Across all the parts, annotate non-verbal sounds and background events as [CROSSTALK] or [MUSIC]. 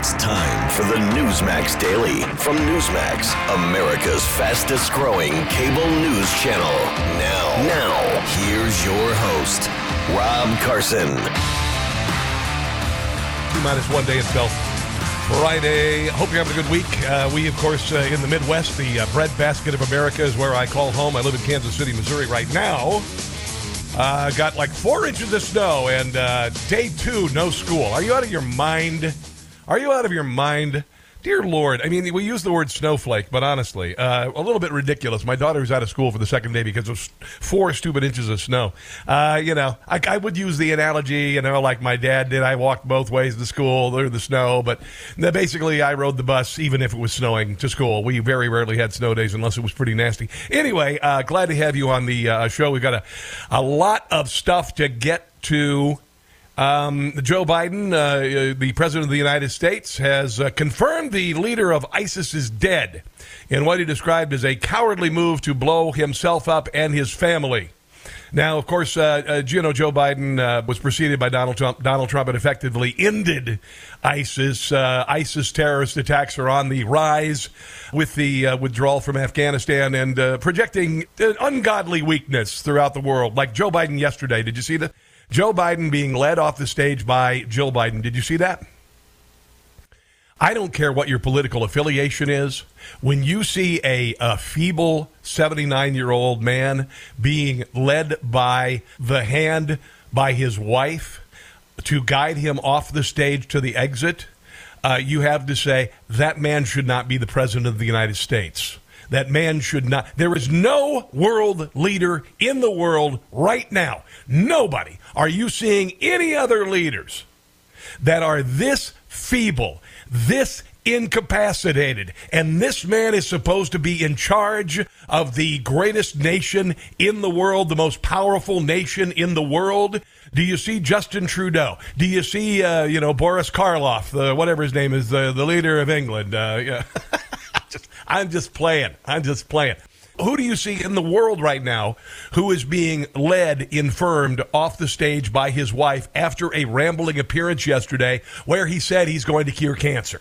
It's time for the Newsmax Daily from Newsmax, America's fastest growing cable news channel. Now, now, here's your host, Rob Carson. Two minus one day until Friday. Hope you're having a good week. Uh, we, of course, uh, in the Midwest, the uh, breadbasket of America is where I call home. I live in Kansas City, Missouri right now. Uh, got like four inches of snow, and uh, day two, no school. Are you out of your mind? Are you out of your mind? Dear Lord, I mean, we use the word snowflake, but honestly, uh, a little bit ridiculous. My daughter's out of school for the second day because of four stupid inches of snow. Uh, you know, I, I, would use the analogy, you know, like my dad did. I walked both ways to school through the snow, but basically, I rode the bus even if it was snowing to school. We very rarely had snow days unless it was pretty nasty. Anyway, uh, glad to have you on the uh, show. We've got a, a lot of stuff to get to. Um, Joe Biden, uh, the president of the United States, has uh, confirmed the leader of ISIS is dead in what he described as a cowardly move to blow himself up and his family. Now, of course, uh, uh, you know, Joe Biden uh, was preceded by Donald Trump. Donald Trump had effectively ended ISIS. Uh, ISIS terrorist attacks are on the rise with the withdrawal from Afghanistan and projecting ungodly weakness throughout the world. Like Joe Biden yesterday. Did you see that? Joe Biden being led off the stage by Jill Biden. Did you see that? I don't care what your political affiliation is. When you see a, a feeble 79 year old man being led by the hand by his wife to guide him off the stage to the exit, uh, you have to say that man should not be the president of the United States that man should not. There is no world leader in the world right now. Nobody. Are you seeing any other leaders that are this feeble, this incapacitated, and this man is supposed to be in charge of the greatest nation in the world, the most powerful nation in the world? Do you see Justin Trudeau? Do you see, uh, you know, Boris Karloff, the, whatever his name is, the, the leader of England? Uh, yeah. [LAUGHS] just, I'm just playing. I'm just playing. Who do you see in the world right now who is being led, infirmed off the stage by his wife after a rambling appearance yesterday where he said he's going to cure cancer?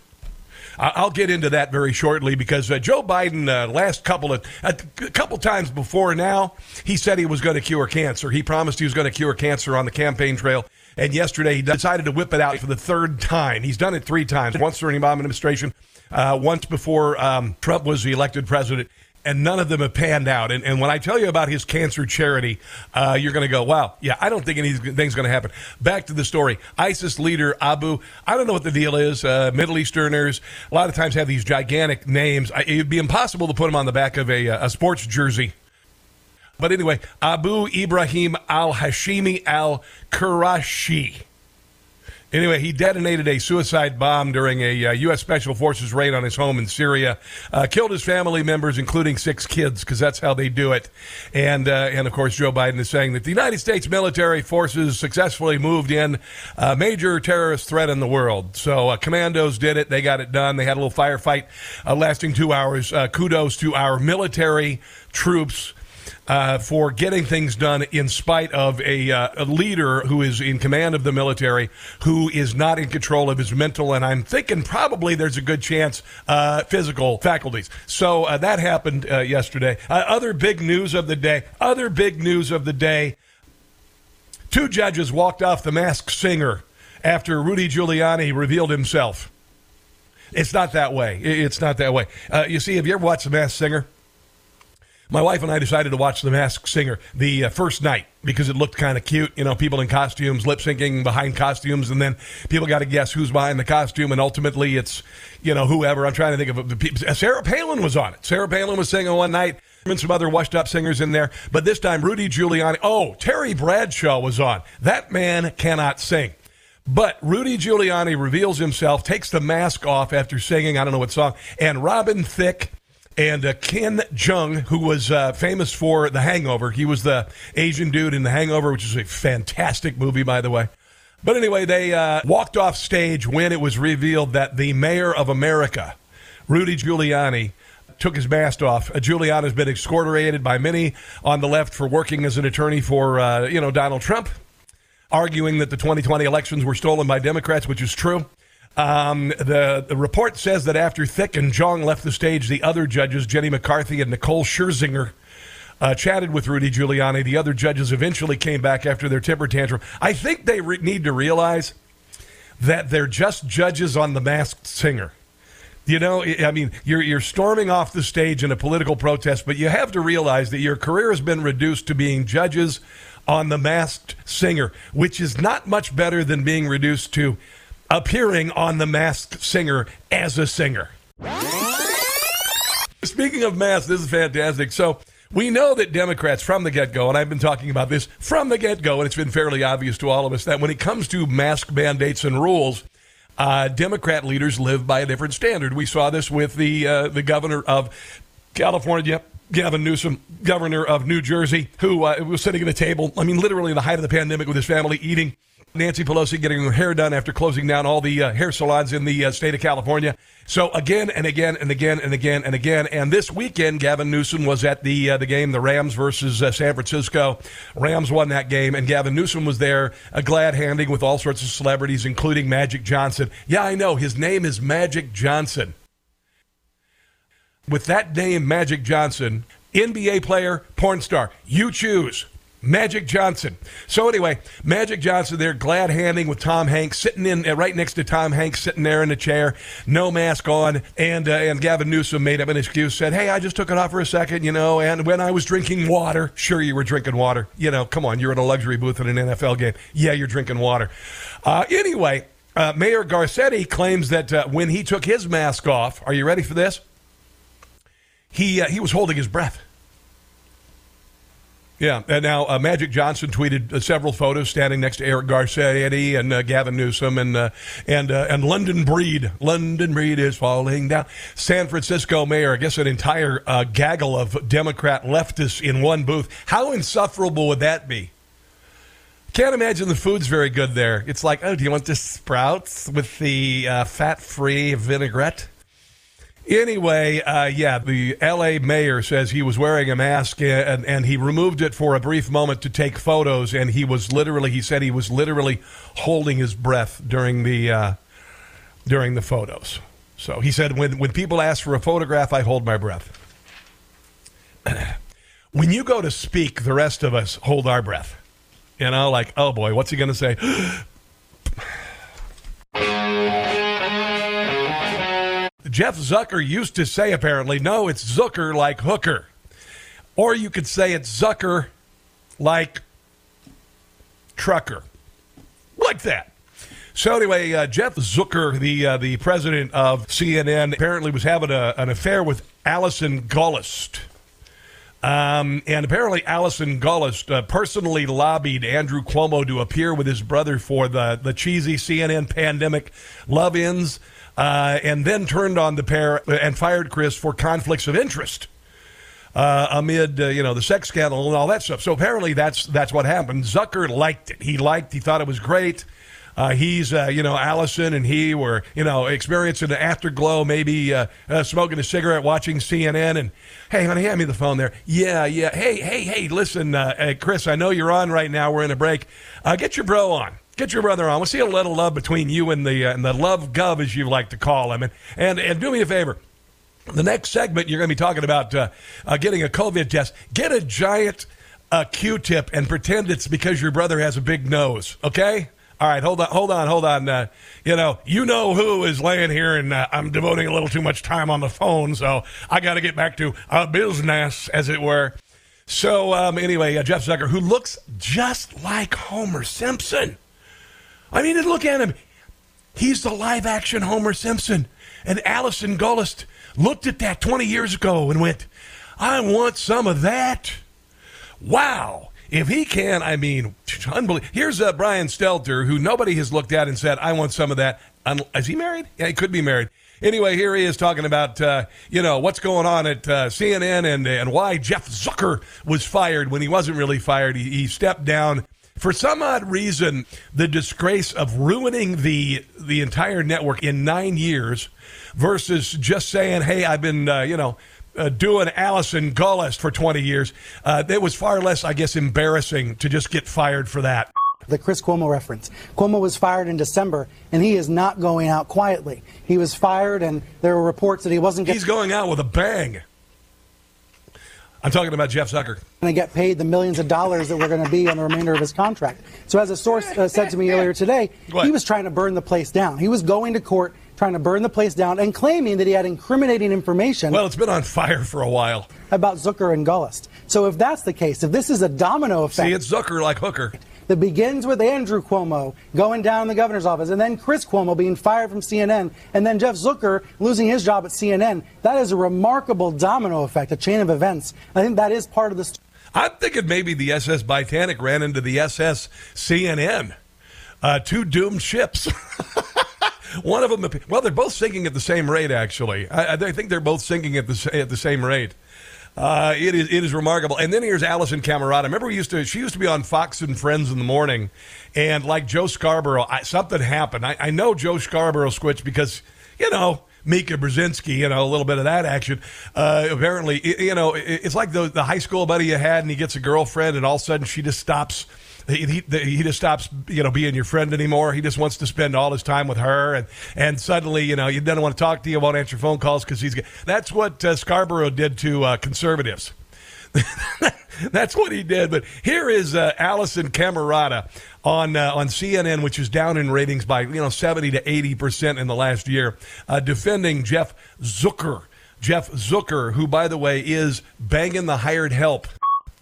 I'll get into that very shortly because uh, Joe Biden, uh, last couple of a couple times before now, he said he was going to cure cancer. He promised he was going to cure cancer on the campaign trail. And yesterday, he decided to whip it out for the third time. He's done it three times once during the Obama administration, uh, once before um, Trump was elected president and none of them have panned out. And, and when I tell you about his cancer charity, uh, you're going to go, wow, yeah, I don't think anything's going to happen. Back to the story. ISIS leader Abu, I don't know what the deal is. Uh, Middle Easterners, a lot of times have these gigantic names. It'd be impossible to put them on the back of a, a sports jersey. But anyway, Abu Ibrahim al Hashimi al Qurashi Anyway, he detonated a suicide bomb during a uh, U.S. Special Forces raid on his home in Syria. Uh, killed his family members, including six kids, because that's how they do it. And uh, and of course, Joe Biden is saying that the United States military forces successfully moved in a major terrorist threat in the world. So uh, commandos did it; they got it done. They had a little firefight uh, lasting two hours. Uh, kudos to our military troops uh, for getting things done in spite of a, uh, a, leader who is in command of the military who is not in control of his mental and I'm thinking probably there's a good chance uh, physical faculties. So uh, that happened uh, yesterday. Uh, other big news of the day. Other big news of the day. Two judges walked off the Masked Singer after Rudy Giuliani revealed himself. It's not that way. It's not that way. you see, have you ever watched The Masked Singer? My wife and I decided to watch The Masked Singer the uh, first night because it looked kind of cute. You know, people in costumes lip syncing behind costumes, and then people got to guess who's behind the costume, and ultimately it's, you know, whoever. I'm trying to think of the people. Sarah Palin was on it. Sarah Palin was singing one night. And some other washed up singers in there. But this time, Rudy Giuliani. Oh, Terry Bradshaw was on. That man cannot sing. But Rudy Giuliani reveals himself, takes the mask off after singing, I don't know what song, and Robin Thicke and uh, Ken Jeong, who was uh, famous for The Hangover. He was the Asian dude in The Hangover, which is a fantastic movie, by the way. But anyway, they uh, walked off stage when it was revealed that the mayor of America, Rudy Giuliani, took his mask off. Uh, Giuliani has been excoriated by many on the left for working as an attorney for, uh, you know, Donald Trump, arguing that the 2020 elections were stolen by Democrats, which is true. Um, the, the report says that after Thicke and Jeong left the stage, the other judges, Jenny McCarthy and Nicole Scherzinger, uh, chatted with Rudy Giuliani. The other judges eventually came back after their temper tantrum. I think they re- need to realize that they're just judges on The Masked Singer. You know, I mean, you're you're storming off the stage in a political protest, but you have to realize that your career has been reduced to being judges on The Masked Singer, which is not much better than being reduced to appearing on The Masked Singer as a singer. Speaking of masks, this is fantastic. So we know that Democrats from the get go, and I've been talking about this from the get go, and it's been fairly obvious to all of us that when it comes to mask mandates and rules, uh, Democrat leaders live by a different standard. We saw this with the uh, the governor of California, Gavin Newsom, governor of New Jersey, who uh, was sitting at a table. I mean, literally in the height of the pandemic with his family eating. Nancy Pelosi getting her hair done after closing down all the uh, hair salons in the uh, state of California. So again and again and again and again and again. And this weekend, Gavin Newsom was at the uh, the game, the Rams versus uh, San Francisco. Rams won that game, and Gavin Newsom was there, a glad handing with all sorts of celebrities, including Magic Johnson. Yeah, I know his name is Magic Johnson. With that name, Magic Johnson, NBA player, porn star, you choose. Magic Johnson. So anyway, Magic Johnson there, glad handing with Tom Hanks, sitting in uh, right next to Tom Hanks, sitting there in a chair, no mask on, and uh, and Gavin Newsom made up an excuse, said, "Hey, I just took it off for a second, you know, and when I was drinking water, sure you were drinking water, you know, come on, you're in a luxury booth at an NFL game, yeah, you're drinking water." Uh, anyway, uh, Mayor Garcetti claims that uh, when he took his mask off, are you ready for this? He uh, he was holding his breath. Yeah, and now uh, Magic Johnson tweeted uh, several photos standing next to Eric Garcetti and uh, Gavin Newsom and uh, and uh, and London Breed. London Breed is falling down. San Francisco mayor, I guess an entire uh, gaggle of Democrat leftists in one booth. How insufferable would that be? Can't imagine the food's very good there. It's like, oh, do you want the sprouts with the fat-free vinaigrette? Anyway, uh, yeah, the LA mayor says he was wearing a mask and, and he removed it for a brief moment to take photos. And he was literally, he said he was literally holding his breath during the, uh, during the photos. So he said, when, when people ask for a photograph, I hold my breath. [CLEARS THROAT] when you go to speak, the rest of us hold our breath. You know, like, oh boy, what's he going to say? [GASPS] [LAUGHS] Jeff Zucker used to say, apparently, no, it's Zucker like hooker. Or you could say it's Zucker like trucker. Like that. So anyway, uh, Jeff Zucker, the uh, the president of CNN, apparently was having a, an affair with Allison Gollust. Um, and apparently, Allison Gollust uh, personally lobbied Andrew Cuomo to appear with his brother for the, the cheesy CNN pandemic love ins uh, and then turned on the pair and fired Chris for conflicts of interest. Uh, amid uh, you know the sex scandal and all that stuff. So apparently that's that's what happened. Zucker liked it. He liked. He thought it was great. Uh, he's, uh, you know, Allison and he were, you know, experiencing the afterglow, maybe uh, uh smoking a cigarette, watching CNN, and hey, honey, hand me the phone there. Yeah, yeah. Hey, hey, hey, listen, Chris, I know you're on right now. We're in a break. Get your bro on. Get your brother on. We'll see a little love between you and the uh, and the love gov, as you like to call him. And and, and do me a favor. The next segment, you're going to be talking about uh, uh, getting a COVID test. Get a giant uh, Q-tip and pretend it's because your brother has a big nose. Okay. All right, hold on, hold on, hold on. Uh, you know, you know who is laying here, and uh, I'm devoting a little too much time on the phone, so I got to get back to uh, business, as it were. So, um, anyway, uh, Jeff Zucker, who looks just like Homer Simpson. I mean, look at him. He's the live action Homer Simpson. And Allison Gollust looked at that 20 years ago and went, I want some of that. Wow. If he can, I mean, unbelievable. Here's uh, Brian Stelter, who nobody has looked at and said, I want some of that. Is he married? Yeah, he could be married. Anyway, here he is talking about, uh, you know, what's going on at uh, CNN and, and why Jeff Zucker was fired when he wasn't really fired. He, he stepped down for some odd reason, the disgrace of ruining the the entire network in nine years versus just saying, "Hey, I've been, uh, you know." Uh, doing Allison Gollust for 20 years, uh, it was far less, I guess, embarrassing to just get fired for that. the Chris Cuomo reference. Cuomo was fired in December, and he is not going out quietly. He was fired, and there were reports that he wasn't He's going out with a bang. I'm talking about Jeff Zucker. Going to get paid the millions of dollars that were going to be on the remainder of his contract. So, as a source uh, said to me earlier today, What? he was trying to burn the place down. He was going to court trying to burn the place down and claiming that he had incriminating information Well, it's been on fire for a while. about Zucker and Gollust. So, if that's the case, if this is a domino effect See, it's Zucker like Hooker. That begins with Andrew Cuomo going down in the governor's office, and then Chris Cuomo being fired from CNN, and then Jeff Zucker losing his job at CNN, that is a remarkable domino effect, a chain of events. I think that is part of the story. I'm thinking maybe the SS Titanic ran into the SS CNN. Uh, two doomed ships. [LAUGHS] One of them, well, they're both sinking at the same rate. Actually, I, I think they're both sinking at the at the same rate. Uh, it is it is remarkable. And then here's Alisyn Camerota. Remember, we used to she used to be on Fox and Friends in the morning, and like Joe Scarborough, I, something happened. I, I know Joe Scarborough switched because you know Mika Brzezinski, you know, a little bit of that action. Uh, apparently, y- you know, it- it's like the, the high school buddy you had, and he gets a girlfriend, and all of a sudden she just stops. He, he, just stops, you know, being your friend anymore. He just wants to spend all his time with her, and and suddenly, you know, he doesn't want to talk to you, won't answer phone calls because he's. That's what uh, Scarborough did to uh, conservatives. [LAUGHS] That's what he did. But here is uh, Alisyn Camerota on uh, on CNN, which is down in ratings by you know seventy to eighty percent in the last year, uh, defending Jeff Zucker. Jeff Zucker, who by the way is banging the hired help.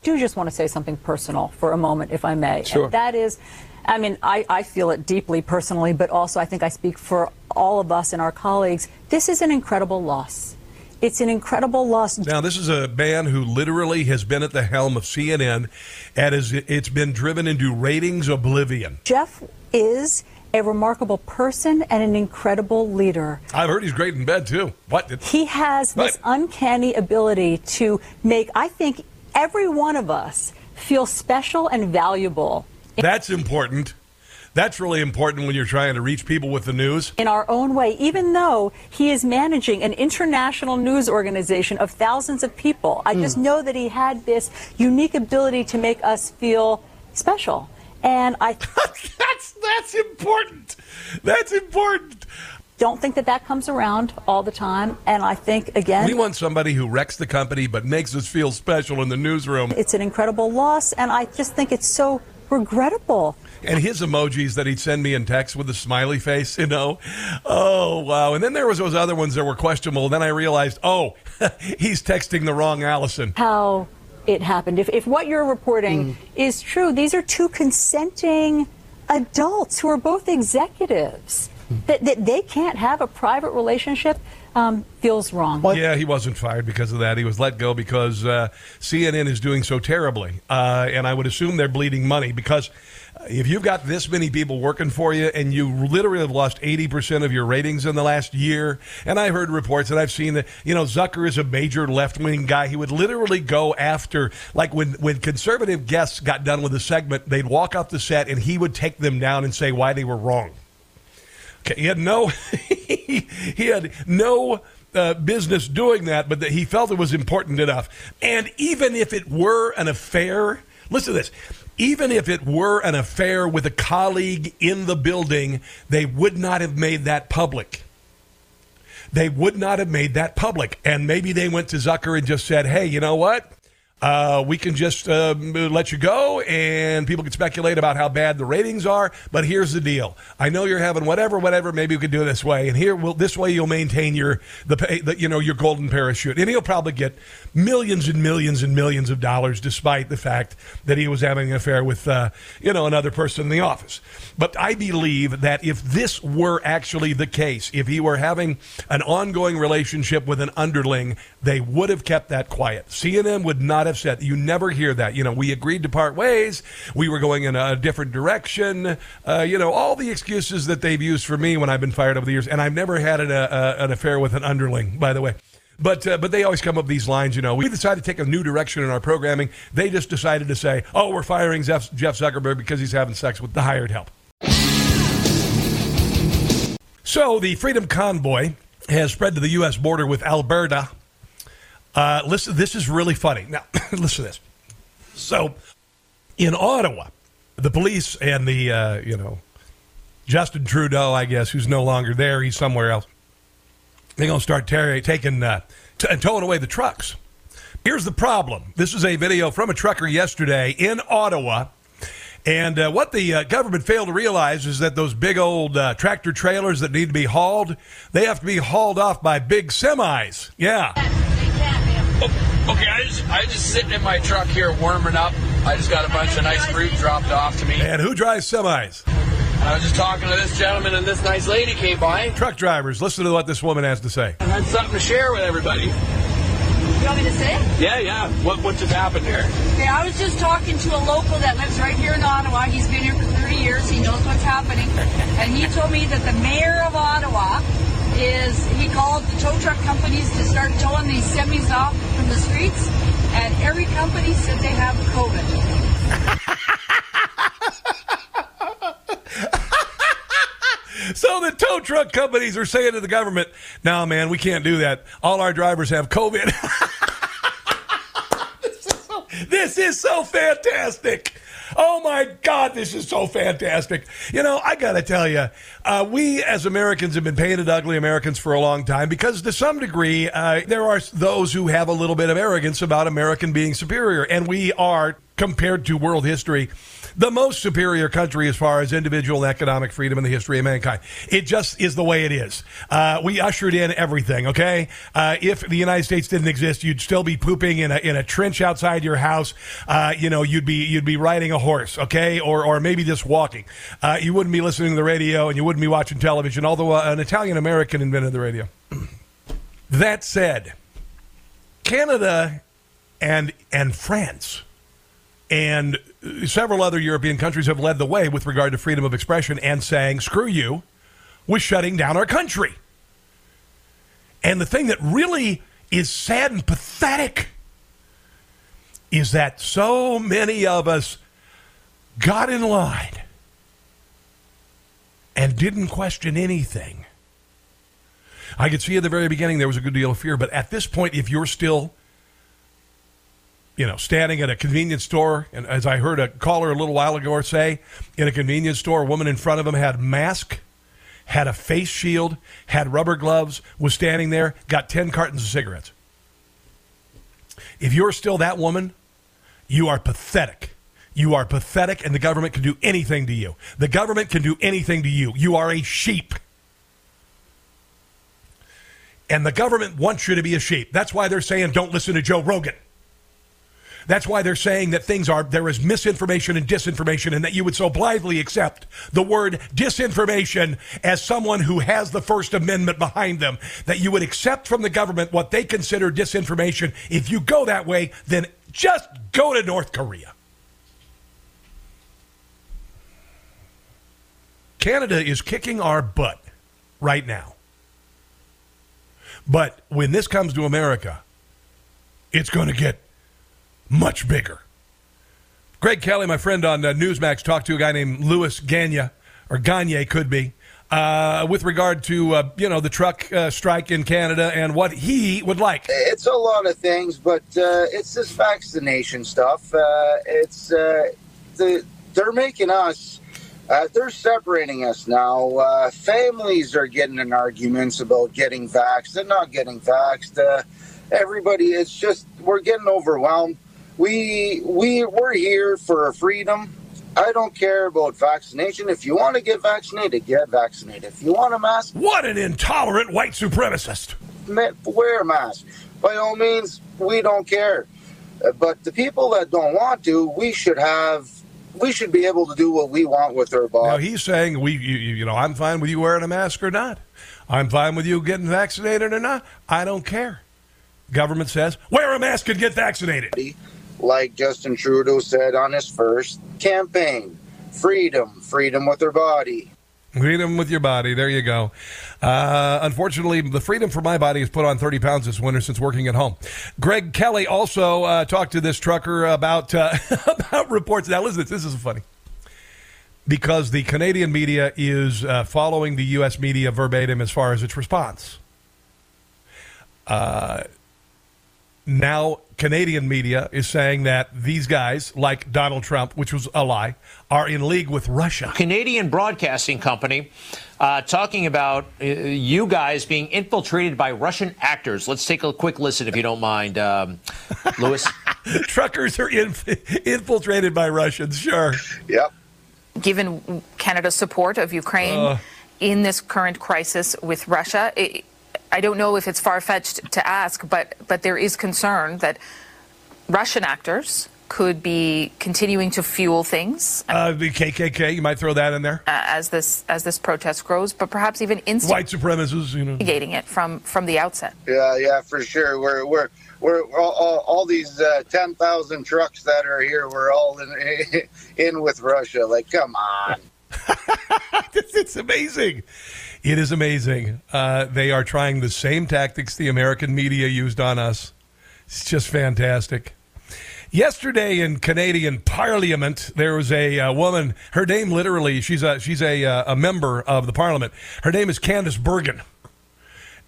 Do just want to say something personal for a moment, if I may. Sure. And that is, I mean, I, I feel it deeply personally, but also I think I speak for all of us and our colleagues. This is an incredible loss. It's an incredible loss. Now, this is a man who literally has been at the helm of CNN, and is, it's been driven into ratings oblivion. Jeff is a remarkable person and an incredible leader. I've heard he's great in bed too. What? He has this uncanny ability to make, I think, every one of us feel special and valuable that's important. That's really important when you're trying to reach people with the news. in our own way, even though he is managing an international news organization of thousands of people. I hmm. just know that he had this unique ability to make us feel special. And I [LAUGHS] that's that's important. That's important. Don't think that that comes around all the time. And I think, again, We want somebody who wrecks the company but makes us feel special in the newsroom. it's an incredible loss. And I just think it's so regrettable. And his emojis that he'd send me in text with a smiley face, you know. Oh wow! And then there was those other ones that were questionable. Then I realized, oh, [LAUGHS] he's texting the wrong Allison. how it happened. If, if what you're reporting hmm. is true, these are two consenting adults who are both executives. That, that they can't have a private relationship um, feels wrong. Yeah, he wasn't fired because of that. He was let go because uh, CNN is doing so terribly. Uh, and I would assume they're bleeding money because if you've got this many people working for you and you literally have lost 80% of your ratings in the last year, and I heard reports and I've seen that, you know, Zucker is a major left wing guy. He would literally go after, like when, when conservative guests got done with a segment, they'd walk off the set and he would take them down and say why they were wrong. Okay, he had no [LAUGHS] he had no uh, business doing that, but that he felt it was important enough. And even if it were an affair, listen to this. Even if it were an affair with a colleague in the building, they would not have made that public. They would not have made that public. And maybe they went to Zucker and just said, hey, you know what? Uh, we can just uh, let you go, and people can speculate about how bad the ratings are. But here's the deal: I know you're having whatever, whatever. Maybe we could do it this way, and here, this way you'll maintain your the, the you know your golden parachute, and he'll probably get millions and millions and millions of dollars, despite the fact that he was having an affair with uh, you know another person in the office. But I believe that if this were actually the case, if he were having an ongoing relationship with an underling, they would have kept that quiet. CNN would not have said, you never hear that. You know, we agreed to part ways. We were going in a different direction. Uh, you know, all the excuses that they've used for me when I've been fired over the years. And I've never had an, an affair with an underling, by the way. But uh, but they always come up these lines, you know. We decided to take a new direction in our programming. They just decided to say, "Oh, we're firing Jeff Zuckerberg because he's having sex with the hired help." So the Freedom Convoy has spread to the U.S. border with Alberta. Uh, listen, this is really funny. Now, [COUGHS] listen to this. So, in Ottawa, the police and the uh, you know Justin Trudeau, I guess, who's no longer there, he's somewhere else. They're to start ter- taking uh, t- towing away the trucks. Here's the problem. This is a video from a trucker yesterday in Ottawa. And uh, what the uh, government failed to realize is that those big old uh, tractor trailers that need to be hauled, they have to be hauled off by big semis. Yeah. Okay, I just I just sitting in my truck here warming up. I just got a bunch of nice fruit dropped off to me. And who drives semis? I was just talking to this gentleman, and this nice lady came by. Truck drivers. Listen to what this woman has to say. I had something to share with everybody. You want me to say? Yeah, yeah. What what just happened here? Okay, I was just talking to a local that lives right here in Ottawa. He's been here for 30 years. He knows what's happening. And he told me that the mayor of Ottawa is, he called the tow truck companies to start towing these semis off from the streets. And every company said they have COVID. [LAUGHS] So the tow truck companies are saying to the government, "No, man, we can't do that. All our drivers have COVID." [LAUGHS] this, is so, this is so fantastic. Oh my God, this is so fantastic. You know, I got to tell you, uh, we as Americans have been painted ugly Americans for a long time because to some degree, uh, there are those who have a little bit of arrogance about American being superior. And we are, compared to world history, the most superior country as far as individual and economic freedom in the history of mankind. It just is the way it is. Uh, we ushered in everything. Okay, uh, if the United States didn't exist, you'd still be pooping in a in a trench outside your house. Uh, you know, you'd be you'd be riding a horse. Okay, or or maybe just walking. Uh, you wouldn't be listening to the radio, and you wouldn't be watching television. Although uh, an Italian American invented the radio. [CLEARS THROAT] that said, Canada and and France and several other European countries have led the way with regard to freedom of expression and saying, screw you, with shutting down our country. And the thing that really is sad and pathetic is that so many of us got in line and didn't question anything. I could see at the very beginning there was a good deal of fear, but at this point, if you're still you know, standing at a convenience store, and as I heard a caller a little while ago say, in a convenience store, a woman in front of him had mask, had a face shield, had rubber gloves, was standing there, got 10 cartons of cigarettes. If you're still that woman, you are pathetic. You are pathetic, and the government can do anything to you. The government can do anything to you. You are a sheep. And the government wants you to be a sheep. That's why they're saying don't listen to Joe Rogan. That's why they're saying that things are, there is misinformation and disinformation, and that you would so blithely accept the word disinformation as someone who has the First Amendment behind them, that you would accept from the government what they consider disinformation. If you go that way, then just go to North Korea. Canada is kicking our butt right now. But when this comes to America, it's going to get much bigger. Greg Kelly, my friend on uh, Newsmax, talked to a guy named Louis Gagne, or Gagne could be, uh, with regard to uh, you know the truck uh, strike in Canada and what he would like. It's a lot of things, but uh, it's this vaccination stuff. Uh, it's the they're making us. they're separating us now. families are getting in arguments about getting vaxxed and not getting vaxxed. everybody, it's just we're getting overwhelmed we we we're here for freedom. I don't care about vaccination. If you want to get vaccinated, get vaccinated. If you want a mask, what an intolerant white supremacist! Wear a mask. By all means, we don't care. Uh, but the people that don't want to, we should have. We should be able to do what we want with our body. Now he's saying we, you, you know, I'm fine with you wearing a mask or not. I'm fine with you getting vaccinated or not. I don't care. Government says wear a mask and get vaccinated like Justin Trudeau said on his first campaign freedom, freedom with their body. Freedom with your body. There you go. Uh, unfortunately, the freedom for my body has put on 30 pounds this winter since working at home. Greg Kelly also uh, talked to this trucker about, uh, [LAUGHS] about reports. Now, listen, this is funny. Because the Canadian media is uh, following the U.S. media verbatim as far as its response. Uh, now Canadian media is saying that these guys, like Donald Trump, which was a lie, are in league with Russia. Canadian broadcasting company uh, talking about uh, you guys being infiltrated by Russian actors. Let's take a quick listen, if you don't mind, um, [LAUGHS] Lewis. Truckers are inf- infiltrated by Russians, sure. Yep. Given Canada's support of Ukraine Uh. in this current crisis with Russia, it, I don't know if it's far fetched to ask, but but there is concern that Russian actors could be continuing to fuel things Uh, the KKK, you might throw that in there. uh, as this as this protest grows, but perhaps even White supremacists, you know. instigating it from from the outset. Yeah, yeah, for sure. We're we're we're all, all, all these uh, ten thousand trucks that are here. We're all in [LAUGHS] in with Russia. Like, come on. [LAUGHS] it's, it's amazing. It is amazing. Uh, they are trying the same tactics the American media used on us. It's just fantastic. Yesterday in Canadian Parliament, there was a uh, woman. Her name, literally, she's a she's a uh, a member of the Parliament. Her name is Candice Bergen.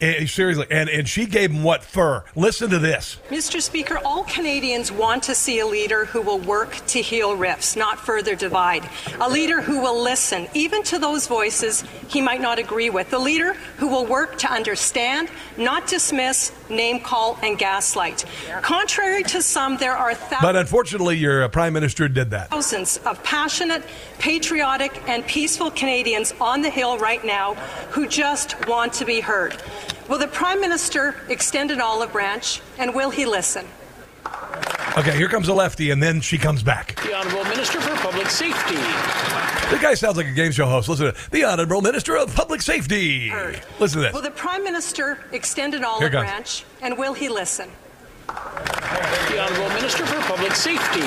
Eh, seriously, and and she gave him what fur? Listen to this. Mr. Speaker, all Canadians want to see a leader who will work to heal rifts, not further divide. A leader who will listen, even to those voices he might not agree with. A leader who will work to understand, not dismiss, name call, and gaslight. Contrary to some, there are thousands. But unfortunately, your uh, prime minister did that. Thousands of passionate, patriotic, and peaceful Canadians on the Hill right now who just want to be heard. Will the Prime Minister extend an olive branch, and will he listen? Okay, here comes a lefty, and then she comes back. The Honourable Minister for Public Safety. The guy sounds like a game show host. Listen to it. The Honorable Minister of Public Safety. Listen to Will the Prime Minister extend an olive branch, and will he listen? The Honourable Minister for Public Safety.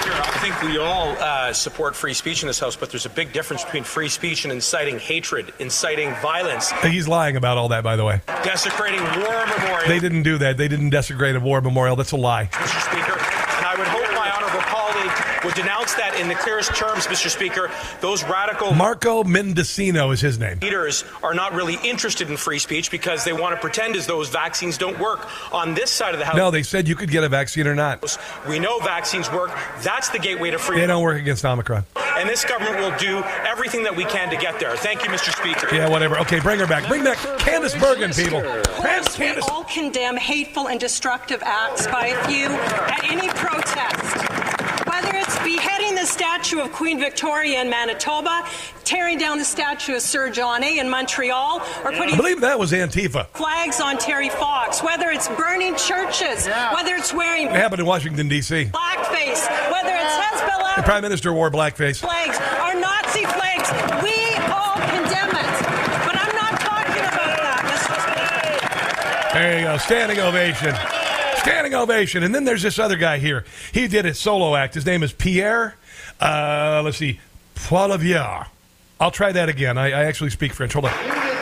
Speaker, I think we all uh, support free speech in this House, but there's a big difference between free speech and inciting hatred, inciting violence, He's lying about all that, by the way. desecrating war memorial. They didn't do that. They didn't desecrate a war memorial. That's a lie. Mr. Speaker, and I would hope my honourable colleague would denounce that in the clearest terms, Mr. Speaker. Those radical Marco Mendicino is his name. leaders are not really interested in free speech because they want to pretend as those vaccines don't work. On this side of the House, No, they said you could get a vaccine or not. we know vaccines work. That's the gateway to freedom. They don't work against Omicron. And this government will do everything that we can to get there. Thank you, Mr. Speaker. Yeah, whatever. Okay, bring her back. Bring back Candice Bergen, people. Course, we all condemn hateful and destructive acts by a few at any protest. Whether it's the statue of Queen Victoria in Manitoba, tearing down the statue of Sir John A. in Montreal, or putting I believe that was Antifa. flags on Terry Fox, whether it's burning churches, whether it's wearing It happened in Washington, D.C. blackface, whether it's Hezbollah. The prime minister wore blackface. flags, or Nazi flags, we all condemn it. But I'm not talking about that, Mr. Speaker. There you go. Standing ovation. Standing ovation. And then there's this other guy here. He did a solo act. His name is Pierre, uh, let's see, Poilievre. I'll try that again. I, I actually speak French. Hold on.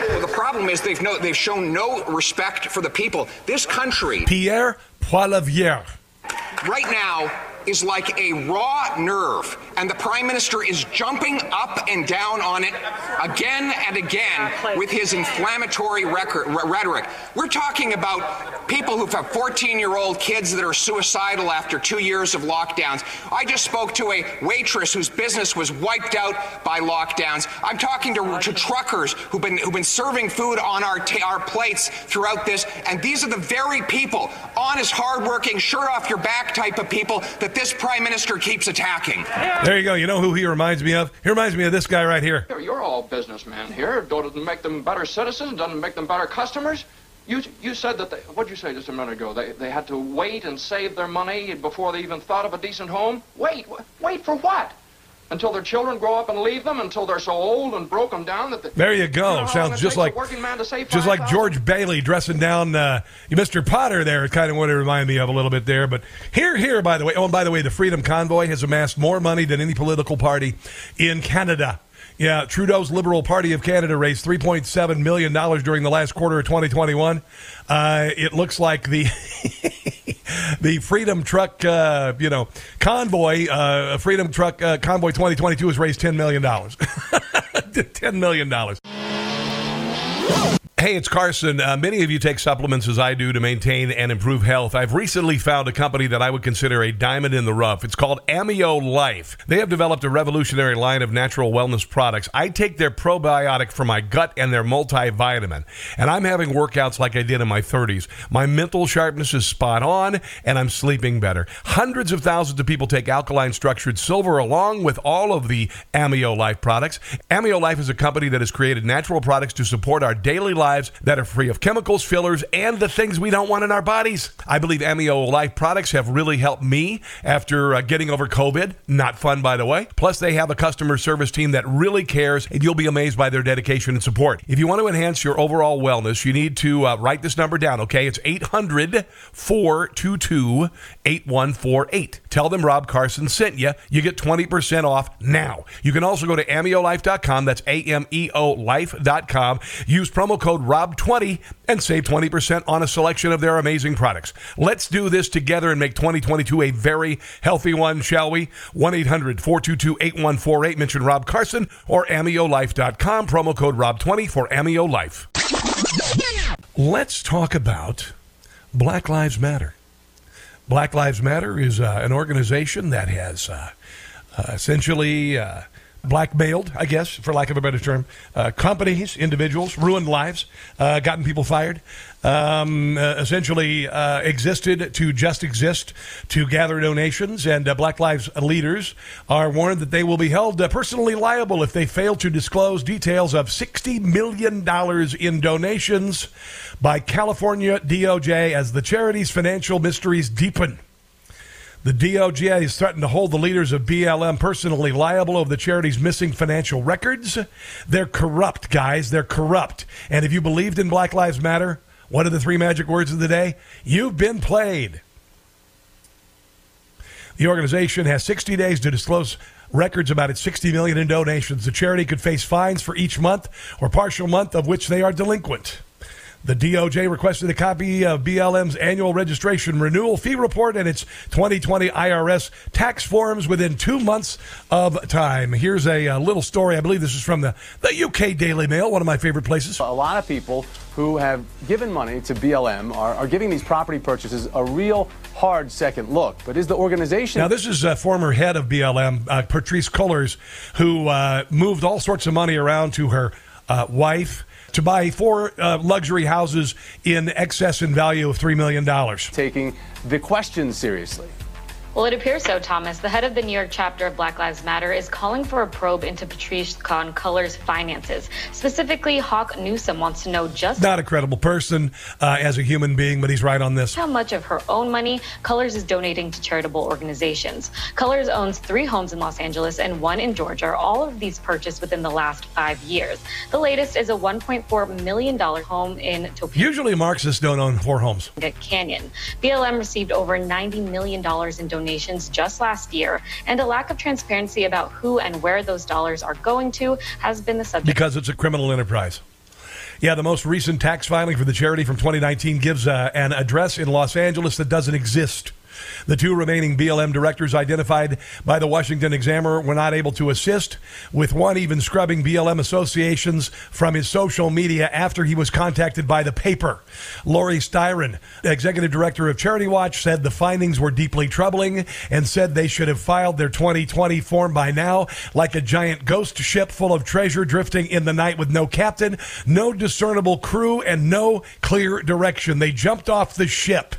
Well, the problem is they've no, they've shown no respect for the people. This country Pierre Poilievre. right now is like a raw nerve, and the prime minister is jumping up and down on it again and again with his inflammatory record, re- rhetoric. We're talking about people who have 14-year-old kids that are suicidal after two years of lockdowns. I just spoke to a waitress whose business was wiped out by lockdowns. I'm talking to, to truckers who've been who've been serving food on our ta- our plates throughout this, and these are the very people, honest, hardworking, shirt off your back type of people that this prime minister keeps attacking. There you go. You know who he reminds me of? He reminds me of this guy right here. You're all businessmen here. Doesn't make them better citizens. Doesn't make them better customers. You you said that they, what'd you say just a minute ago? They they had to wait and save their money before they even thought of a decent home. Wait, wait for what? Until their children grow up and leave them. Until they're so old and broken down that. the, There you go. long it Sounds just like working man to save just like George Bailey dressing down uh, Mr. Potter there. Kind of what it reminded me of a little bit there. But here, here, by the way. Oh, and by the way, the Freedom Convoy has amassed more money than any political party in Canada. Yeah, Trudeau's Liberal Party of Canada raised $3.7 million during the last quarter of 2021. Uh, it looks like the [LAUGHS] [LAUGHS] the Freedom Truck, uh, you know, convoy, uh, Freedom Truck uh, Convoy 2022 has raised $10 million. [LAUGHS] $10 million. Hey, it's Carson. Uh, many of you take supplements as I do to maintain and improve health. I've recently found a company that I would consider a diamond in the rough. It's called Ameo Life. They have developed a revolutionary line of natural wellness products. I take their probiotic for my gut and their multivitamin, and I'm having workouts like I did in my 30s. My mental sharpness is spot on, and I'm sleeping better. Hundreds of thousands of people take alkaline structured silver along with all of the Ameo Life products. Ameo Life is a company that has created natural products to support our daily lives lives that are free of chemicals, fillers, and the things we don't want in our bodies. I believe Ameo Life products have really helped me after uh, getting over COVID. Not fun, by the way. Plus, they have a customer service team that really cares, and you'll be amazed by their dedication and support. If you want to enhance your overall wellness, you need to uh, write this number down, okay? It's 800 422 8148. Tell them Rob Carson sent you. You get 20% off now. You can also go to AmeoLife.com. That's A M E O Life.com. Use promo code code ROB20 and save 20% on a selection of their amazing products. Let's do this together and make 2022 a very healthy one, shall we? 1 800 422 8148. Mention Rob Carson or AmeoLife.com. Promo code ROB20 for Ameo Life. Let's talk about Black Lives Matter. Black Lives Matter is uh, an organization that has uh, uh, essentially uh, blackmailed, I guess, for lack of a better term, uh, companies, individuals, ruined lives, uh, gotten people fired, um, uh, essentially uh, existed to just exist to gather donations. And uh, Black Lives leaders are warned that they will be held uh, personally liable if they fail to disclose details of $60 million in donations by California DOJ as the charity's financial mysteries deepen. The DOJ is threatened to hold the leaders of BLM personally liable of the charity's missing financial records. They're corrupt, guys. They're corrupt. And if you believed in Black Lives Matter, what are the three magic words of the day? You've been played. The organization has 60 days to disclose records about its 60 million in donations. The charity could face fines for each month or partial month of which they are delinquent. The DOJ requested a copy of BLM's annual registration renewal fee report and its 2020 IRS tax forms within two months of time. Here's a, a, little story. I believe this is from the, the UK Daily Mail, one of my favorite places. A lot of people who have given money to BLM are, are giving these property purchases a real hard second look. But is the organization. Now, this is a former head of BLM, uh, Patrisse Cullors, who uh, moved all sorts of money around to her uh, wife to buy four uh, luxury houses in excess in value of $3 million. Taking the question seriously. Well, it appears so, Thomas. The head of the New York chapter of Black Lives Matter is calling for a probe into Patrisse Khan Cullors' finances. Specifically, Hawk Newsom wants to know just not a credible person uh, as a human being, but he's right on this. How much of her own money Cullors is donating to charitable organizations? Cullors owns three homes in Los Angeles and one in Georgia. All of these purchased within the last five years. The latest is a 1.4 million dollar home in Topanga. Usually, Marxists don't own four homes. Canyon. BLM received over 90 million dollars in donations donations just last year, and a lack of transparency about who and where those dollars are going to has been the subject. Because it's a criminal enterprise. Yeah, the most recent tax filing for the charity from 2019 gives uh, an address in Los Angeles that doesn't exist. The two remaining BLM directors identified by the Washington Examiner were not able to assist, with one even scrubbing BLM associations from his social media after he was contacted by the paper. Laurie Styron, executive director of Charity Watch, said the findings were deeply troubling and said they should have filed their 2020 form by now, like a giant ghost ship full of treasure drifting in the night with no captain, no discernible crew, and no clear direction. They jumped off the ship.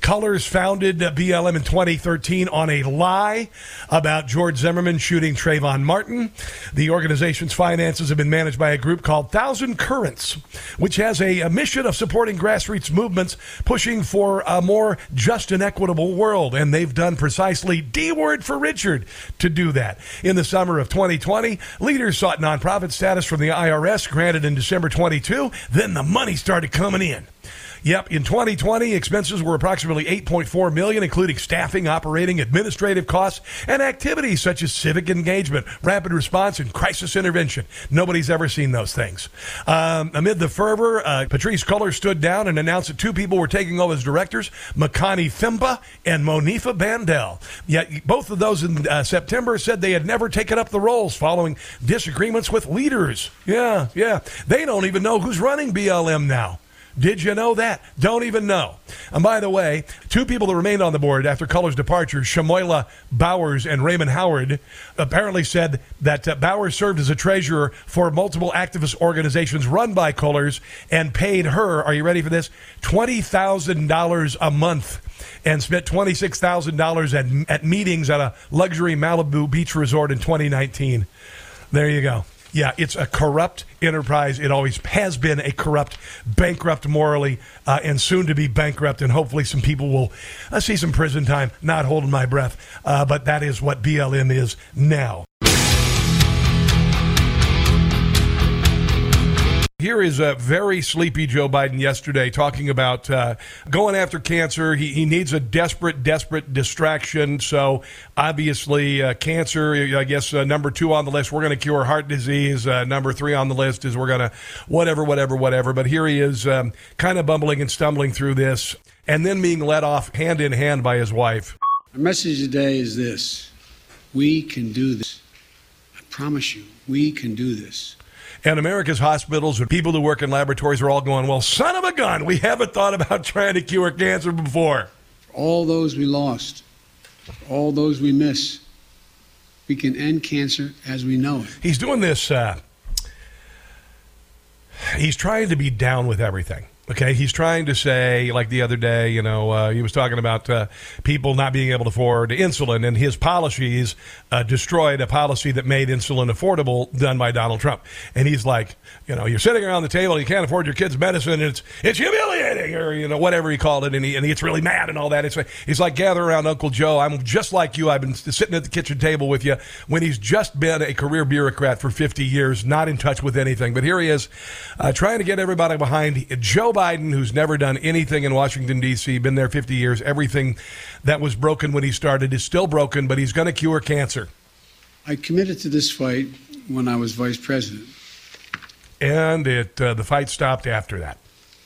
Cullors founded BLM in 2013 on a lie about George Zimmerman shooting Trayvon Martin. The organization's finances have been managed by a group called Thousand Currents, which has a, a mission of supporting grassroots movements pushing for a more just and equitable world. And they've done precisely D word for Richard to do that. In the summer of 2020, leaders sought nonprofit status from the IRS, granted in December 22. Then the money started coming in. Yep, in 2020, expenses were approximately 8.4 million, including staffing, operating, administrative costs, and activities such as civic engagement, rapid response, and crisis intervention. Nobody's ever seen those things. Um, amid the fervor, uh, Patrisse Cullors stood down and announced that two people were taking over as directors, Makani Themba and Monifa Bandel. Yet both of those in uh, September said they had never taken up the roles following disagreements with leaders. Yeah, yeah. They don't even know who's running BLM now. Did you know that? Don't even know. And by the way, two people that remained on the board after Cullors' departure, Shamoila Bowers and Raymond Howard, apparently said that uh, Bowers served as a treasurer for multiple activist organizations run by Cullors and paid her, are you ready for this? $20,000 a month and spent $26,000 at, at meetings at a luxury Malibu beach resort in 2019. There you go. Yeah, it's a corrupt enterprise. It always has been a corrupt, bankrupt morally, uh, and soon to be bankrupt. And hopefully, some people will uh, see some prison time. Not holding my breath, uh, but that is what BLM is now. Here is a very sleepy Joe Biden yesterday talking about uh, going after cancer. He, he needs a desperate, desperate distraction. So, obviously, uh, cancer, I guess, uh, number two on the list, we're going to cure heart disease. Uh, number three on the list is we're going to whatever, whatever, whatever. But here he is um, kind of bumbling and stumbling through this and then being led off hand in hand by his wife. Our message today is this we can do this. I promise you, we can do this. And America's hospitals and people who work in laboratories are all going, well, son of a gun, we haven't thought about [LAUGHS] trying to cure cancer before. For all those we lost, all those we miss, we can end cancer as we know it. He's doing this, uh, he's trying to be down with everything. Okay, he's trying to say, like the other day, you know, uh, he was talking about uh, people not being able to afford insulin, and his policies uh, destroyed a policy that made insulin affordable done by Donald Trump. And he's like, you know, you're sitting around the table, you can't afford your kid's medicine, and it's it's humiliating, or you know, whatever he called it, and he, and he gets really mad and all that. It's he's like, gather around Uncle Joe. I'm just like you. I've been sitting at the kitchen table with you when he's just been a career bureaucrat for 50 years, not in touch with anything. But here he is, uh, trying to get everybody behind Joe Biden, who's never done anything in Washington, D.C., been there 50 years. Everything that was broken when he started is still broken, but he's going to cure cancer. I committed to this fight when I was vice president. And it uh, the fight stopped after that.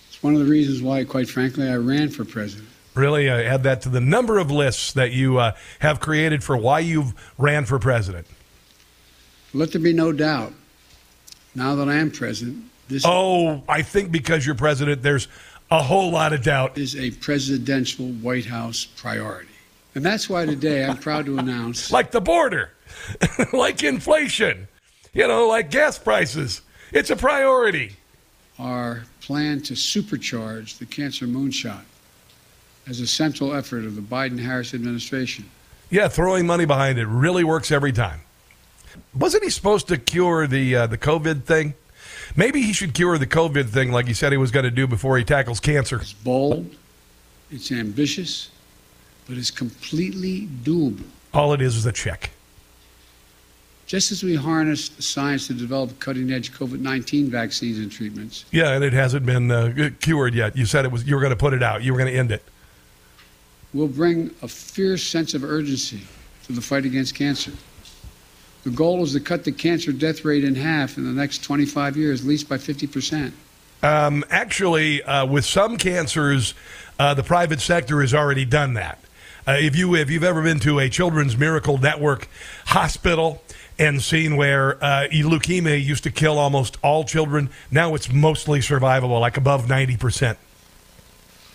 It's one of the reasons why, quite frankly, I ran for president. Really uh, add that to the number of lists that you uh, have created for why you've ran for president. Let there be no doubt. Now that I am president, this Oh, I think because you're president, there's a whole lot of doubt. is a presidential White House priority. And that's why today I'm proud to announce [LAUGHS] Like the border, [LAUGHS] like inflation, you know, like gas prices. It's a priority. our plan to supercharge the cancer moonshot as a central effort of the Biden Harris administration. Yeah, throwing money behind it really works every time. Wasn't he supposed to cure the uh, the COVID thing? Maybe he should cure the COVID thing like he said he was going to do before he tackles cancer. It's bold, it's ambitious, but it's completely doable. All it is is a check. Just as we harnessed science to develop cutting edge COVID 19 vaccines and treatments, Yeah, and it hasn't been uh, cured yet. You said it was you were going to put it out. You were going to end it. we'll bring a fierce sense of urgency to the fight against cancer. The goal is to cut the cancer death rate in half in the next 25 years, at least by 50%. Um, actually, uh, with some cancers, uh, the private sector has already done that. Uh, if you if you've ever been to a Children's Miracle Network hospital and seen where uh, leukemia used to kill almost all children, now it's mostly survivable, like above ninety percent.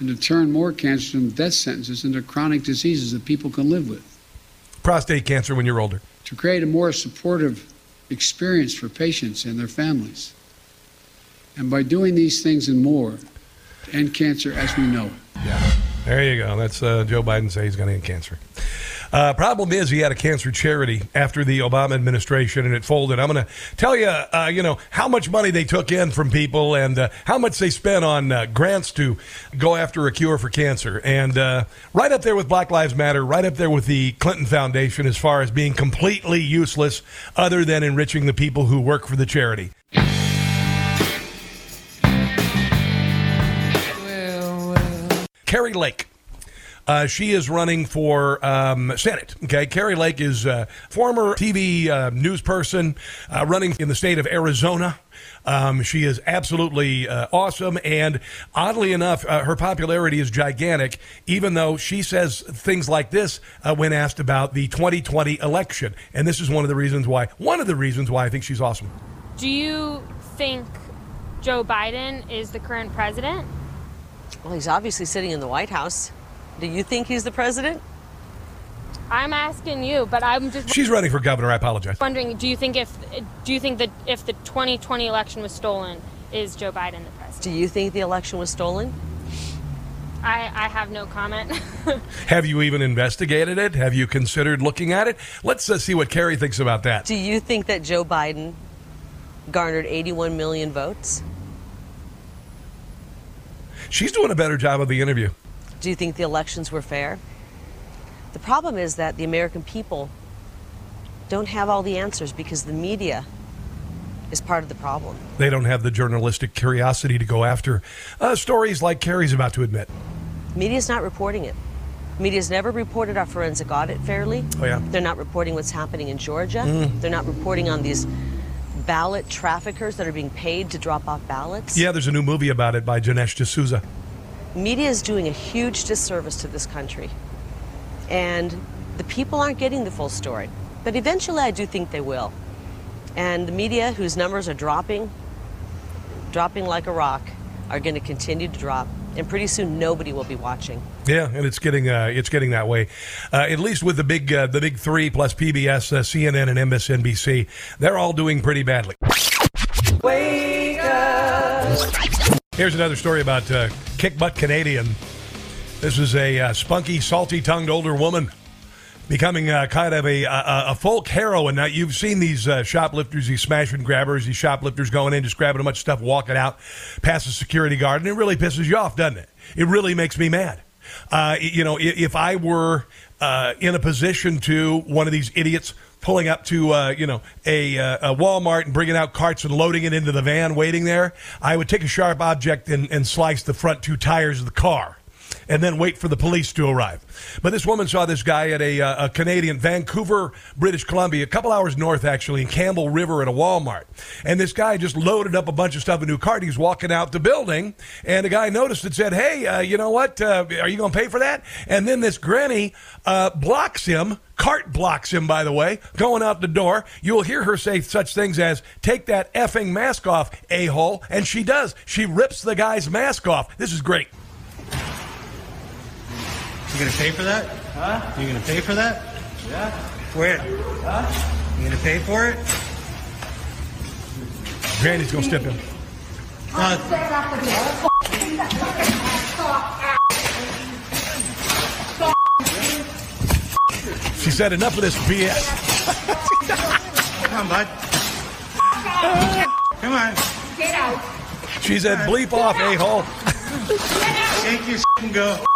And to turn more cancer from death sentences into chronic diseases that people can live with. Prostate cancer when you're older. To create a more supportive experience for patients and their families. And by doing these things and more, end cancer as we know it. Yeah. There you go. That's uh, Joe Biden say he's going to end cancer. Uh, problem is, he had a cancer charity after the Obama administration, and it folded. I'm going to tell you, uh, you know, how much money they took in from people and uh, how much they spent on uh, grants to go after a cure for cancer. And uh, right up there with Black Lives Matter, right up there with the Clinton Foundation, as far as being completely useless, other than enriching the people who work for the charity. Kari Lake Uh, she is running for um, Senate. Okay, Kari Lake is a former TV uh, news person uh, running in the state of Arizona. Um, she is absolutely uh, awesome, and oddly enough, uh, her popularity is gigantic. Even though she says things like this uh, when asked about the 2020 election, and this is one of the reasons why. One of the reasons why I think she's awesome. Do you think Joe Biden is the current president? Well, he's obviously sitting in the White House. Do you think he's the president? I'm asking you, but I'm just She's running for governor. I apologize. wondering. Do you think if do you think that if the 2020 election was stolen, is Joe Biden the president? Do you think the election was stolen? I I have no comment. [LAUGHS] Have you even investigated it? Have you considered looking at it? Let's uh, see what Kari thinks about that. Do you think that Joe Biden garnered 81 million votes? She's doing a better job of the interview. Do you think the elections were fair? The problem is that the American people don't have all the answers because the media is part of the problem. They don't have the journalistic curiosity to go after uh, stories like Kari's about to admit. Media's not reporting it. Media's never reported our forensic audit fairly. Oh, yeah. They're not reporting what's happening in Georgia. Mm. They're not reporting on these ballot traffickers that are being paid to drop off ballots. Yeah, there's a new movie about it by Dinesh D'Souza. Media is doing a huge disservice to this country. And the people aren't getting the full story. But eventually, I do think they will. And the media, whose numbers are dropping, dropping like a rock, are going to continue to drop. And pretty soon, nobody will be watching. Yeah, and it's getting uh, it's getting that way. Uh, at least with the big uh, the big three plus PBS, uh, CNN, and MSNBC, they're all doing pretty badly. Wake up. Here's another story about uh, kick butt Canadian. This is a uh, spunky, salty tongued older woman becoming uh, kind of a, a, a folk heroine. Now, you've seen these uh, shoplifters, these smash and grabbers, these shoplifters going in, just grabbing a bunch of stuff, walking out past the security guard, and it really pisses you off, doesn't it? It really makes me mad. Uh, you know, if, if I were uh, in a position to one of these idiots pulling up to uh, you know a, uh, a Walmart and bringing out carts and loading it into the van, waiting there, I would take a sharp object and, and slice the front two tires of the car and then wait for the police to arrive. But this woman saw this guy at a, uh, a Canadian, Vancouver, British Columbia, a couple hours north actually, in Campbell River at a Walmart. And this guy just loaded up a bunch of stuff in a new cart. He was walking out the building, and the guy noticed and said, Hey, uh, you know what? Uh, are you going to pay for that? And then this granny uh, blocks him. Cart blocks him, by the way, going out the door. You'll hear her say such things as, Take that effing mask off, a hole. And she does. She rips the guy's mask off. This is great. You gonna pay for that? Huh? You gonna pay for that? Yeah. Where? Huh? You gonna pay for it? Granny's gonna step in. Uh, she said, Enough of this BS. Come on, bud. Come on. Get out. She said, Bleep off, a hole. Take your and go.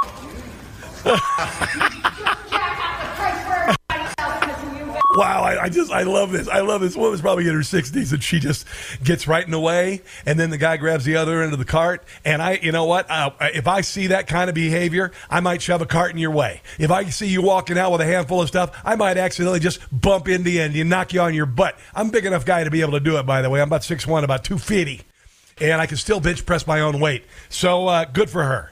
Wow, I, I just I love this. I love this woman's probably in her sixties, and she just gets right in the way, and then the guy grabs the other end of the cart. And I, you know what? Uh, if I see that kind of behavior, I might shove a cart in your way. If I see you walking out with a handful of stuff, I might accidentally just bump into you and you knock you on your butt. I'm a big enough guy to be able to do it. By the way, I'm about six one, about two fifty, and I can still bench press my own weight. So uh, good for her.